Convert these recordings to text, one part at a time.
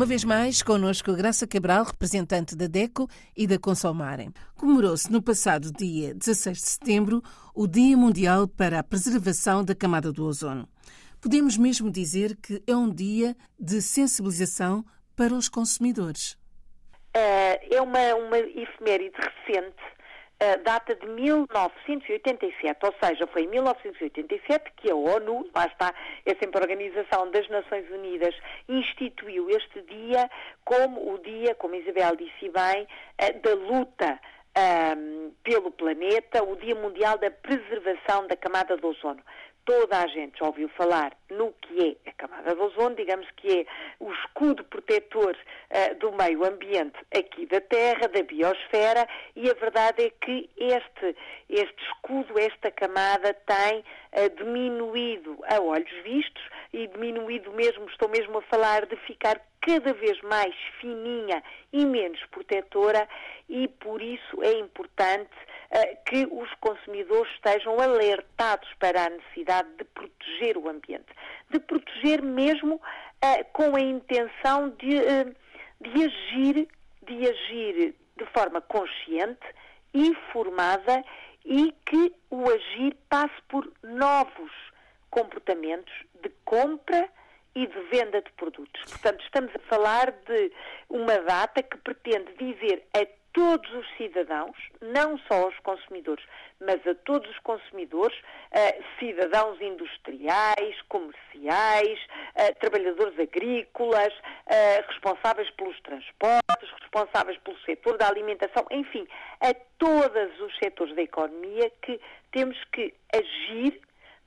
Uma vez mais, connosco Graça Cabral, representante da DECO e da Consomarem. Comemorou-se no passado dia 16 de setembro o Dia Mundial para a Preservação da Camada do Ozono. Podemos mesmo dizer que é um dia de sensibilização para os consumidores. Uh, é uma, uma efeméride recente data de 1987, ou seja, foi em 1987 que a ONU, lá está, é sempre a Organização das Nações Unidas, instituiu este dia como o dia, como Isabel disse bem, eh, da luta um, pelo planeta, o Dia Mundial da Preservação da Camada do Ozono. Toda a gente já ouviu falar no que é a ozono, digamos que é o escudo protetor uh, do meio ambiente aqui da Terra, da biosfera, e a verdade é que este, este escudo, esta camada tem uh, diminuído a olhos vistos e diminuído mesmo, estou mesmo a falar de ficar cada vez mais fininha e menos protetora e por isso é importante uh, que os consumidores estejam alertados para a necessidade de proteger o ambiente, de proteger mesmo uh, com a intenção de, uh, de agir, de agir de forma consciente, informada e que o agir passe por novos comportamentos de compra e de venda de produtos. Portanto, estamos a falar de uma data que pretende dizer a todos os cidadãos, não só aos consumidores, mas a todos os consumidores, cidadãos industriais, comerciais, trabalhadores agrícolas, responsáveis pelos transportes, responsáveis pelo setor da alimentação, enfim, a todos os setores da economia que temos que agir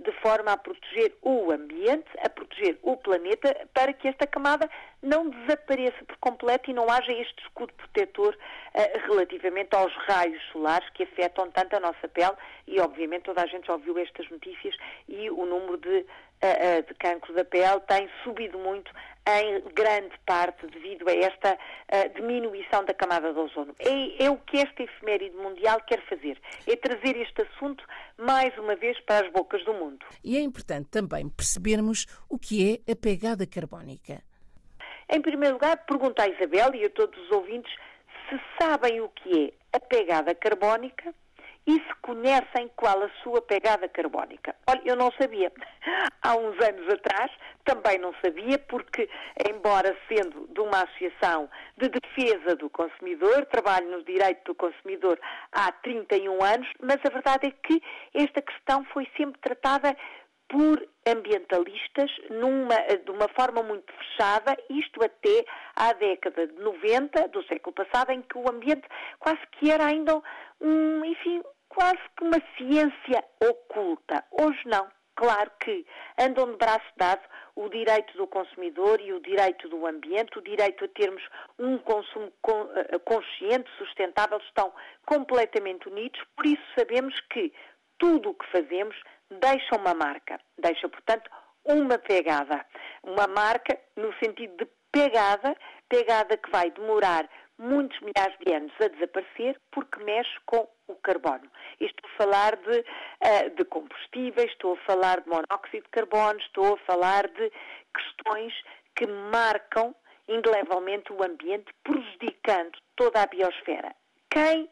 de forma a proteger o ambiente, a proteger o planeta, para que esta camada não desapareça por completo e não haja este escudo protetor uh, relativamente aos raios solares que afetam tanto a nossa pele. E, obviamente, toda a gente já ouviu estas notícias e o número de, uh, uh, de cancro da pele tem subido muito em grande parte devido a esta uh, diminuição da camada de ozono. É, é, o que esta efeméride mundial quer fazer, é trazer este assunto mais uma vez para as bocas do mundo. E é importante também percebermos o que é a pegada carbónica. Em primeiro lugar, pergunto à Isabel e a todos os ouvintes se sabem o que é a pegada carbónica e se conhecem qual a sua pegada carbónica. Olha, eu não sabia. Há uns anos atrás também não sabia, porque, embora sendo de uma associação de defesa do consumidor, trabalho no direito do consumidor há 31 anos, mas a verdade é que esta questão foi sempre tratada por ambientalistas numa, de uma forma muito fechada, isto até à década de 90 do século passado, em que o ambiente quase que era ainda um, enfim, quase que uma ciência oculta. Hoje não. Claro que andam de braço dado o direito do consumidor e o direito do ambiente, o direito a termos um consumo eh, consciente, sustentável, estão completamente unidos, por isso sabemos que tudo o que fazemos deixa uma marca, deixa, portanto, uma pegada. Uma marca no sentido de pegada, pegada que vai demorar muitos milhares de anos a desaparecer porque mexe com o carbono. Estou a falar de, uh, de combustíveis, estou a falar de monóxido de carbono, estou a falar de questões que marcam indelevelmente o ambiente, prejudicando toda a biosfera. Quem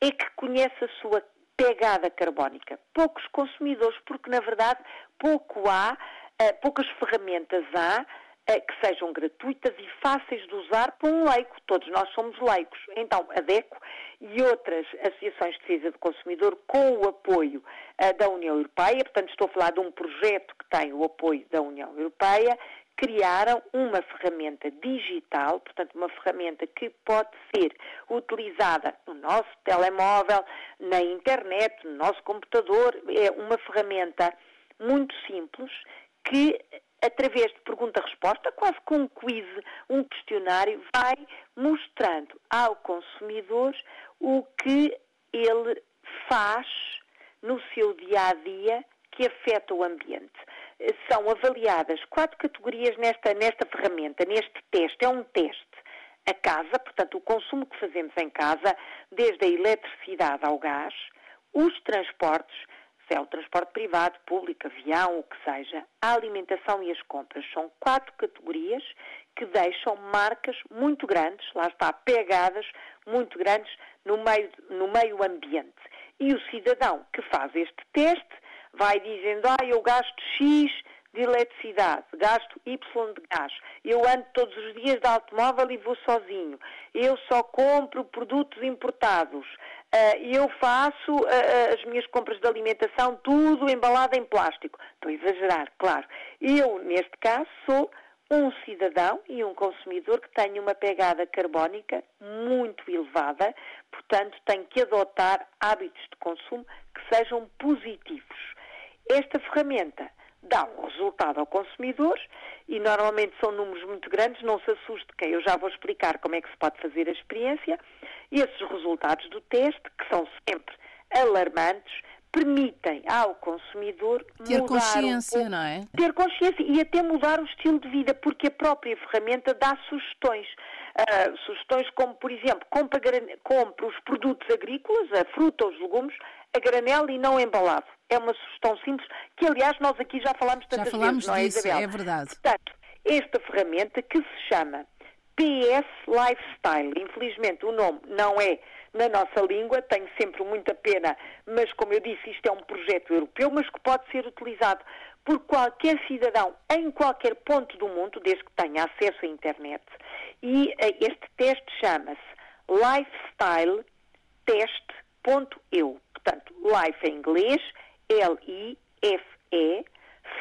é que conhece a sua pegada carbónica? Poucos consumidores, porque na verdade pouco há, uh, poucas ferramentas há que sejam gratuitas e fáceis de usar para um leigo. Todos nós somos leigos. Então, a DECO e outras associações de defesa do consumidor, com o apoio uh, da União Europeia, portanto, estou a falar de um projeto que tem o apoio da União Europeia, criaram uma ferramenta digital, portanto, uma ferramenta que pode ser utilizada no nosso telemóvel, na internet, no nosso computador. É uma ferramenta muito simples que através de pergunta-resposta, quase com um quiz, um questionário, vai mostrando ao consumidor o que ele faz no seu dia a dia que afeta o ambiente. São avaliadas quatro categorias nesta, nesta ferramenta, neste teste. É um teste. A casa, portanto, o consumo que fazemos em casa, desde a eletricidade ao gás, os transportes, o transporte privado, público, avião, o que seja, a alimentação e as compras são quatro categorias que deixam marcas muito grandes, lá está, pegadas muito grandes no meio, no meio ambiente. E o cidadão que faz este teste vai dizendo, ah, eu gasto X de eletricidade, gasto Y de gás, eu ando todos os dias de automóvel e vou sozinho, eu só compro produtos importados, uh, eu faço uh, as minhas compras de alimentação tudo embalado em plástico. Estou a exagerar, claro. Eu, neste caso, sou um cidadão e um consumidor que tenha uma pegada carbónica muito elevada, portanto, tem que adotar hábitos de consumo que sejam positivos. Esta ferramenta dá um resultado ao consumidor e normalmente são números muito grandes, não se assuste que eu já vou explicar como é que se pode fazer a experiência. E esses resultados do teste, que são sempre alarmantes, permitem ao consumidor ter mudar consciência, um não é? Ter consciência e até mudar o estilo de vida, porque a própria ferramenta dá sugestões. Uh, sugestões como, por exemplo, compre, compre os produtos agrícolas, a fruta, os legumes, a granel e não embalado. É uma sugestão simples, que aliás nós aqui já falámos tantas já falámos vezes, não é, disso, Isabel? é verdade. Portanto, esta ferramenta que se chama PS Lifestyle, infelizmente o nome não é na nossa língua, tenho sempre muita pena, mas como eu disse, isto é um projeto europeu, mas que pode ser utilizado por qualquer cidadão em qualquer ponto do mundo, desde que tenha acesso à internet. E uh, este teste chama-se Lifestyle Test.eu. Portanto, life em inglês, L-I-F-E,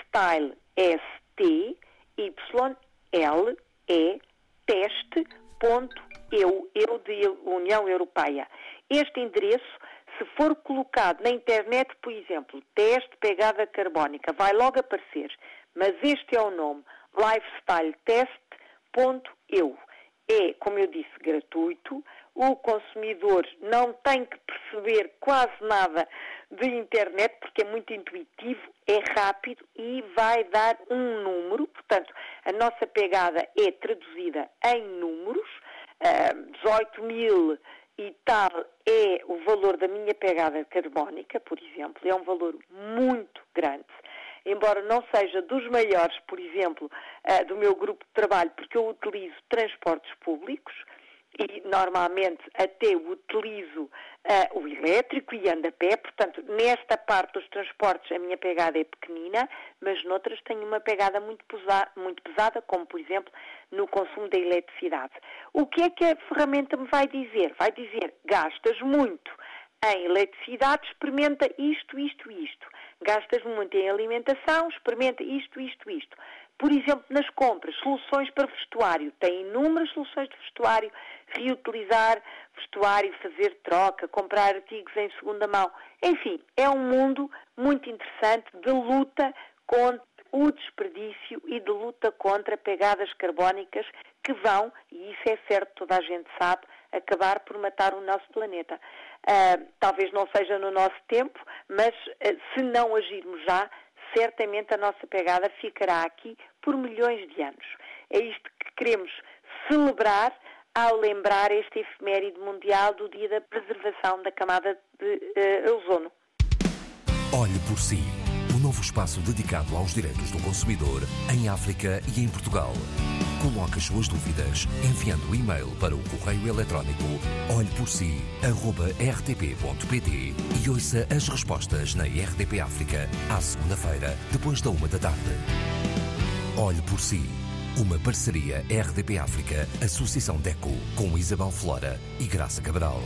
style, S-T, Y-L-E, teste.eu, eu de União Europeia. Este endereço, se for colocado na internet, por exemplo, teste pegada carbónica, vai logo aparecer, mas este é o nome, lifestyletest.eu. É, como eu disse, gratuito, o consumidor não tem que perceber quase nada de internet, porque é muito intuitivo, é rápido e vai dar um número. Portanto, a nossa pegada é traduzida em números. Uh, 18 mil e tal é o valor da minha pegada carbónica, por exemplo, é um valor muito grande. Embora não seja dos maiores, por exemplo, uh, do meu grupo de trabalho, porque eu utilizo transportes públicos, e normalmente até utilizo uh, o elétrico e ando a pé, portanto, nesta parte dos transportes a minha pegada é pequenina, mas noutras tenho uma pegada muito, pesa muito pesada, como por exemplo no consumo da eletricidade. O que é que a ferramenta me vai dizer? Vai dizer, gastas muito em eletricidade, experimenta isto, isto, isto. Gastas muito em alimentação, experimenta isto, isto, isto. Por exemplo, nas compras, soluções para vestuário. Tem inúmeras soluções de vestuário, reutilizar vestuário, fazer troca, comprar artigos em segunda mão. Enfim, é um mundo muito interessante de luta contra o desperdício e de luta contra pegadas carbónicas que vão, e isso é certo, toda a gente sabe, acabar por matar o nosso planeta. Uh, talvez não seja no nosso tempo, mas uh, se não agirmos já, certamente a nossa pegada ficará aqui por milhões de anos. É isto que queremos celebrar ao lembrar este efeméride mundial do Dia da Preservação da Camada de uh, Ozono. Olhe por si, o um novo espaço dedicado aos direitos do consumidor em África e em Portugal. Coloque as suas dúvidas enviando o e-mail para o correio eletrónico olheporsi.rtp.pt e ouça as respostas na RDP África à segunda-feira, depois da uma da tarde. Olhe por si. Uma parceria RDP África, Associação DECO, com Isabel Flora e Graça Cabral.